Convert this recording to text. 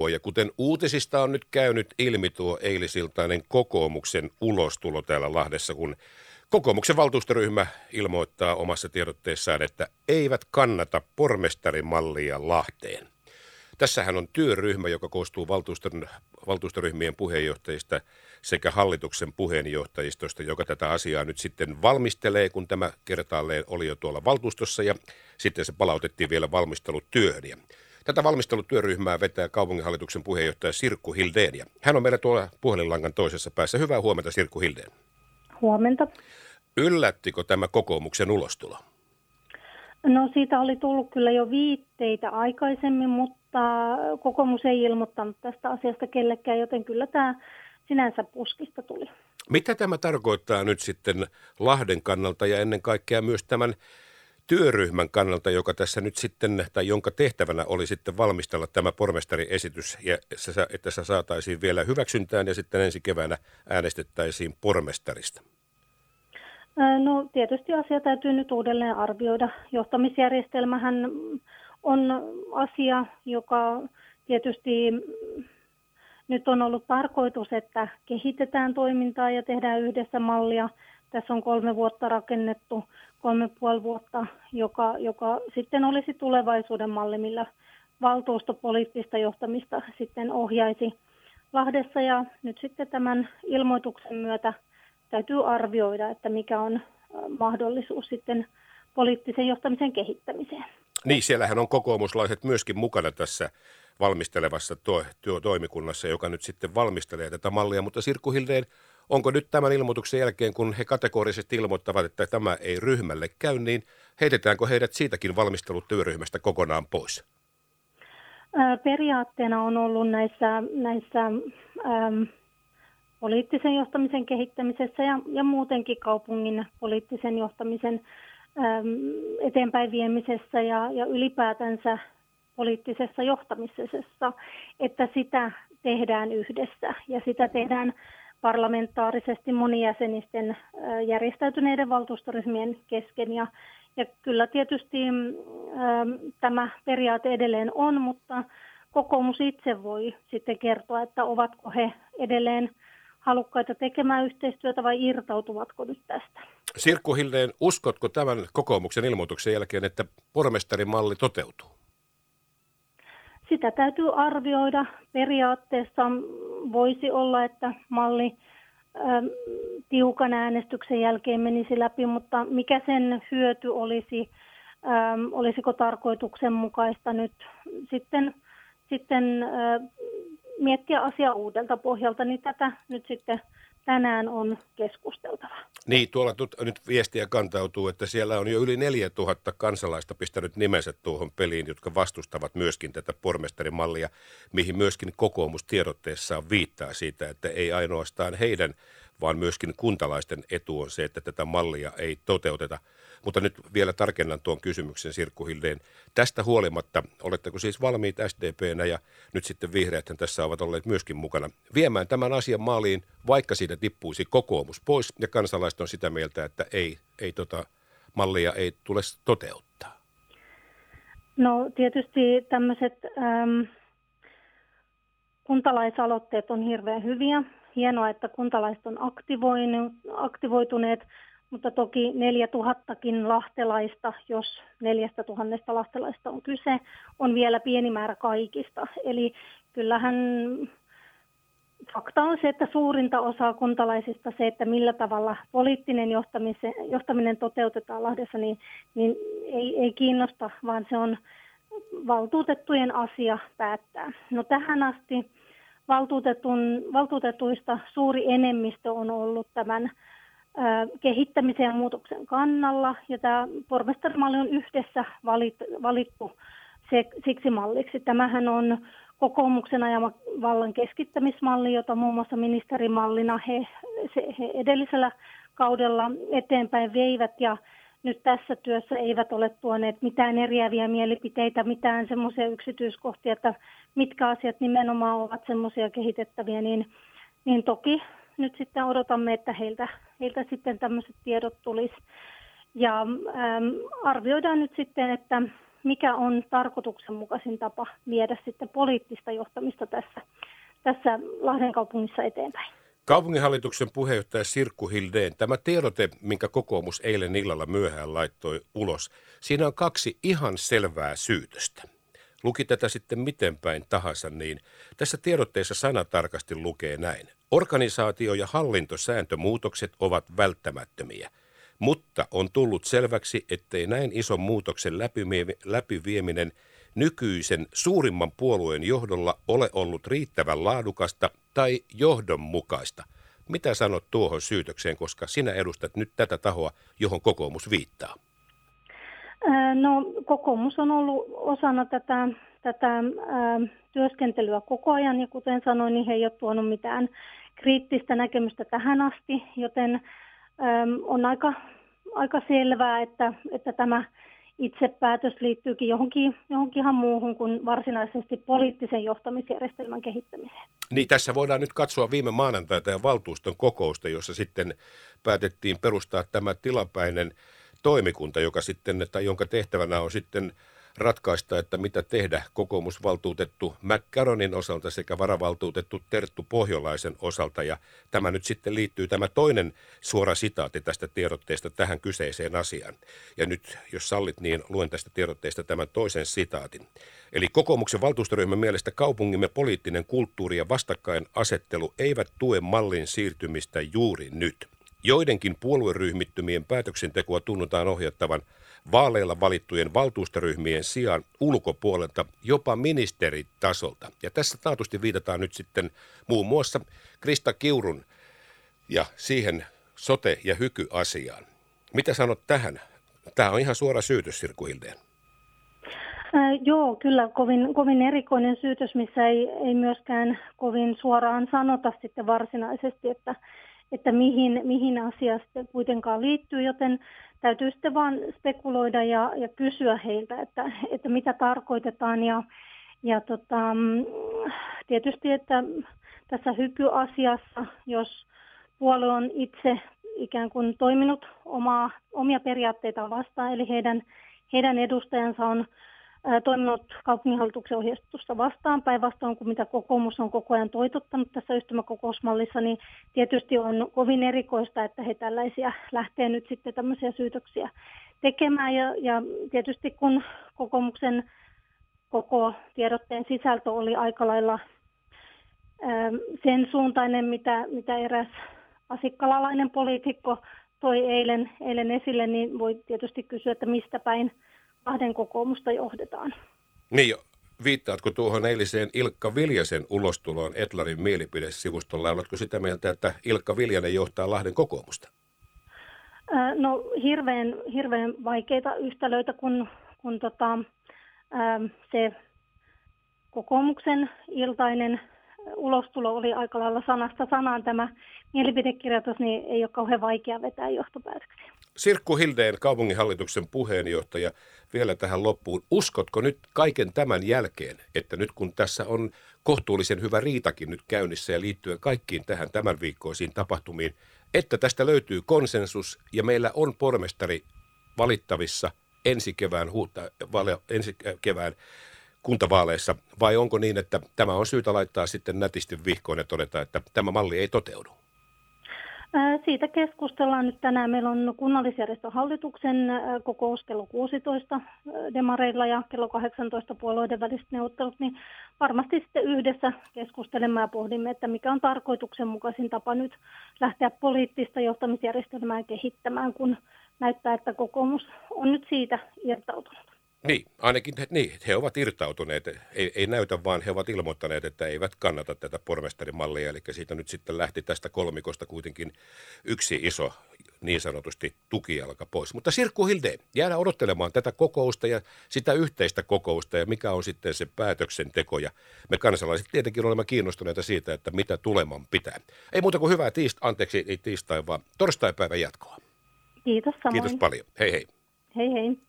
Ja kuten uutisista on nyt käynyt ilmi tuo eilisiltainen kokoomuksen ulostulo täällä Lahdessa, kun kokoomuksen valtuustoryhmä ilmoittaa omassa tiedotteessaan, että eivät kannata pormestarimallia Lahteen. Tässähän on työryhmä, joka koostuu valtuuston, valtuustoryhmien puheenjohtajista sekä hallituksen puheenjohtajistosta, joka tätä asiaa nyt sitten valmistelee, kun tämä kertaalleen oli jo tuolla valtuustossa ja sitten se palautettiin vielä valmistelutyöhön. Tätä valmistelutyöryhmää vetää kaupunginhallituksen puheenjohtaja Sirkku Hildeen ja hän on meillä tuolla puhelinlangan toisessa päässä. Hyvää huomenta Sirkku Hildeen. Huomenta. Yllättikö tämä kokoomuksen ulostulo? No siitä oli tullut kyllä jo viitteitä aikaisemmin, mutta kokoomus ei ilmoittanut tästä asiasta kellekään, joten kyllä tämä sinänsä puskista tuli. Mitä tämä tarkoittaa nyt sitten Lahden kannalta ja ennen kaikkea myös tämän työryhmän kannalta, joka tässä nyt sitten, tai jonka tehtävänä oli sitten valmistella tämä pormestariesitys, ja että se saataisiin vielä hyväksyntään ja sitten ensi keväänä äänestettäisiin pormestarista? No tietysti asia täytyy nyt uudelleen arvioida. Johtamisjärjestelmähän on asia, joka tietysti nyt on ollut tarkoitus, että kehitetään toimintaa ja tehdään yhdessä mallia. Tässä on kolme vuotta rakennettu, kolme puoli vuotta, joka, joka sitten olisi tulevaisuuden malli, millä valtuustopoliittista johtamista sitten ohjaisi Lahdessa. Ja nyt sitten tämän ilmoituksen myötä täytyy arvioida, että mikä on mahdollisuus sitten poliittisen johtamisen kehittämiseen. Niin, siellähän on kokoomuslaiset myöskin mukana tässä valmistelevassa to- to- toimikunnassa, joka nyt sitten valmistelee tätä mallia. Mutta Sirkku Hildeen, onko nyt tämän ilmoituksen jälkeen, kun he kategorisesti ilmoittavat, että tämä ei ryhmälle käy, niin heitetäänkö heidät siitäkin valmistelutyöryhmästä kokonaan pois? Periaatteena on ollut näissä, näissä ähm, poliittisen johtamisen kehittämisessä ja, ja muutenkin kaupungin poliittisen johtamisen äm, eteenpäin viemisessä ja, ja ylipäätänsä poliittisessa johtamisessa, että sitä tehdään yhdessä ja sitä tehdään parlamentaarisesti monijäsenisten järjestäytyneiden valtuustoryhmien kesken. Ja, ja kyllä tietysti ähm, tämä periaate edelleen on, mutta kokoomus itse voi sitten kertoa, että ovatko he edelleen halukkaita tekemään yhteistyötä vai irtautuvatko nyt tästä? Sirkku Hildeen, uskotko tämän kokoomuksen ilmoituksen jälkeen, että pormestarimalli toteutuu? Sitä täytyy arvioida. Periaatteessa voisi olla, että malli ähm, tiukan äänestyksen jälkeen menisi läpi, mutta mikä sen hyöty olisi, ähm, olisiko tarkoituksenmukaista nyt sitten, sitten äh, miettiä asiaa uudelta pohjalta, niin tätä nyt sitten tänään on keskusteltava. Niin, tuolla nyt viestiä kantautuu, että siellä on jo yli 4000 kansalaista pistänyt nimensä tuohon peliin, jotka vastustavat myöskin tätä pormestarimallia, mihin myöskin kokoomus tiedotteessaan viittaa siitä, että ei ainoastaan heidän, vaan myöskin kuntalaisten etu on se, että tätä mallia ei toteuteta – mutta nyt vielä tarkennan tuon kysymyksen Sirkku Hildeen. Tästä huolimatta, oletteko siis valmiit SDPnä ja nyt sitten vihreät tässä ovat olleet myöskin mukana viemään tämän asian maaliin, vaikka siitä tippuisi kokoomus pois ja kansalaiset on sitä mieltä, että ei, ei tota mallia ei tule toteuttaa? No tietysti tämmöiset ähm, kuntalaisaloitteet on hirveän hyviä. Hienoa, että kuntalaiset on aktivoituneet, mutta toki 4000kin lahtelaista, jos 4000 lahtelaista on kyse, on vielä pieni määrä kaikista. Eli kyllähän fakta on se, että suurinta osaa kuntalaisista se, että millä tavalla poliittinen johtaminen toteutetaan Lahdessa, niin, niin ei, ei kiinnosta, vaan se on valtuutettujen asia päättää. No tähän asti valtuutetun, valtuutetuista suuri enemmistö on ollut tämän kehittämisen ja muutoksen kannalla. Ja tämä pormestarimalli on yhdessä valittu siksi malliksi. Tämähän on kokoomuksen ajama vallan keskittämismalli, jota muun muassa ministerimallina he, se, he edellisellä kaudella eteenpäin veivät ja nyt tässä työssä eivät ole tuoneet mitään eriäviä mielipiteitä, mitään semmoisia yksityiskohtia, että mitkä asiat nimenomaan ovat semmoisia kehitettäviä, niin, niin toki nyt sitten odotamme, että heiltä, heiltä sitten tämmöiset tiedot tulisi. Ja äm, arvioidaan nyt sitten, että mikä on tarkoituksenmukaisin tapa viedä sitten poliittista johtamista tässä, tässä Lahden kaupungissa eteenpäin. Kaupunginhallituksen puheenjohtaja Sirkku Hildeen, tämä tiedote, minkä kokoomus eilen illalla myöhään laittoi ulos, siinä on kaksi ihan selvää syytöstä. Luki tätä sitten miten päin tahansa, niin tässä tiedotteessa sana tarkasti lukee näin. Organisaatio- ja hallintosääntömuutokset ovat välttämättömiä, mutta on tullut selväksi, ettei näin ison muutoksen läpivieminen nykyisen suurimman puolueen johdolla ole ollut riittävän laadukasta tai johdonmukaista. Mitä sanot tuohon syytökseen, koska sinä edustat nyt tätä tahoa, johon kokoomus viittaa? No kokoomus on ollut osana tätä, tätä työskentelyä koko ajan ja kuten sanoin, niin he ei ole tuonut mitään kriittistä näkemystä tähän asti, joten ää, on aika, aika selvää, että, että tämä itse päätös liittyykin johonkin, johonkin ihan muuhun kuin varsinaisesti poliittisen johtamisjärjestelmän kehittämiseen. Niin, tässä voidaan nyt katsoa viime maanantaita ja valtuuston kokousta, jossa sitten päätettiin perustaa tämä tilapäinen toimikunta, joka sitten, tai jonka tehtävänä on sitten ratkaista, että mitä tehdä kokoomusvaltuutettu McCarronin osalta sekä varavaltuutettu Terttu Pohjolaisen osalta. Ja tämä nyt sitten liittyy tämä toinen suora sitaatti tästä tiedotteesta tähän kyseiseen asiaan. Ja nyt, jos sallit, niin luen tästä tiedotteesta tämän toisen sitaatin. Eli kokoomuksen valtuustoryhmän mielestä kaupungimme poliittinen kulttuuri ja vastakkainasettelu eivät tue mallin siirtymistä juuri nyt – Joidenkin puolueryhmittymien päätöksentekoa tunnutaan ohjattavan vaaleilla valittujen valtuustoryhmien sijaan ulkopuolelta, jopa ministeritasolta. Ja tässä taatusti viitataan nyt sitten muun muassa Krista Kiurun ja siihen sote- ja hykyasiaan. Mitä sanot tähän? Tämä on ihan suora syytös, Sirku Hildeen. Äh, joo, kyllä kovin, kovin erikoinen syytös, missä ei, ei myöskään kovin suoraan sanota sitten varsinaisesti, että että mihin, mihin asia sitten kuitenkaan liittyy, joten täytyy sitten vaan spekuloida ja, ja kysyä heiltä, että, että mitä tarkoitetaan. Ja, ja tota, tietysti, että tässä hykyasiassa, jos puolue on itse ikään kuin toiminut omaa, omia periaatteita vastaan, eli heidän, heidän edustajansa on toiminut kaupunginhallituksen ohjeistusta vastaan päinvastoin kuin mitä kokoomus on koko ajan toitottanut tässä yhtymäkokousmallissa, niin tietysti on kovin erikoista, että he tällaisia lähtee nyt sitten tämmöisiä syytöksiä tekemään. Ja, ja tietysti kun kokoomuksen koko tiedotteen sisältö oli aika lailla sen suuntainen, mitä, mitä eräs asikkalalainen poliitikko toi eilen, eilen esille, niin voi tietysti kysyä, että mistä päin Lahden kokoomusta johdetaan. Niin, viittaatko tuohon eiliseen Ilkka Viljasen ulostuloon Etlarin mielipidesivustolla? Oletko sitä mieltä, että Ilkka Viljanen johtaa Lahden kokoomusta? No hirveän, hirveän vaikeita yhtälöitä, kun, kun tota, se kokoomuksen iltainen ulostulo oli aika lailla sanasta sanaan tämä mielipidekirjoitus, niin ei ole kauhean vaikea vetää johtopäätöksiä. Sirkku Hildeen, kaupunginhallituksen puheenjohtaja, vielä tähän loppuun. Uskotko nyt kaiken tämän jälkeen, että nyt kun tässä on kohtuullisen hyvä riitakin nyt käynnissä ja liittyen kaikkiin tähän tämän viikkoisiin tapahtumiin, että tästä löytyy konsensus ja meillä on pormestari valittavissa ensi kevään, huuta, ensi kevään kuntavaaleissa, vai onko niin, että tämä on syytä laittaa sitten nätisti vihkoon ja todeta, että tämä malli ei toteudu? Siitä keskustellaan nyt tänään. Meillä on kunnallisjärjestön hallituksen kokous kello 16 demareilla ja kello 18 puolueiden väliset neuvottelut, niin varmasti sitten yhdessä keskustelemaan ja pohdimme, että mikä on tarkoituksenmukaisin tapa nyt lähteä poliittista johtamisjärjestelmää kehittämään, kun näyttää, että kokoomus on nyt siitä irtautunut. Niin, ainakin he, niin, he ovat irtautuneet, ei, ei näytä vaan he ovat ilmoittaneet, että eivät kannata tätä pormestarimallia, eli siitä nyt sitten lähti tästä kolmikosta kuitenkin yksi iso niin sanotusti tukijalka pois. Mutta Sirkku Hilde, jäädä odottelemaan tätä kokousta ja sitä yhteistä kokousta ja mikä on sitten se päätöksenteko. Ja me kansalaiset tietenkin olemme kiinnostuneita siitä, että mitä tuleman pitää. Ei muuta kuin hyvää tiistai, anteeksi, ei tiistai, vaan torstaipäivän jatkoa. Kiitos samoin. Kiitos paljon. Hei hei. Hei hei.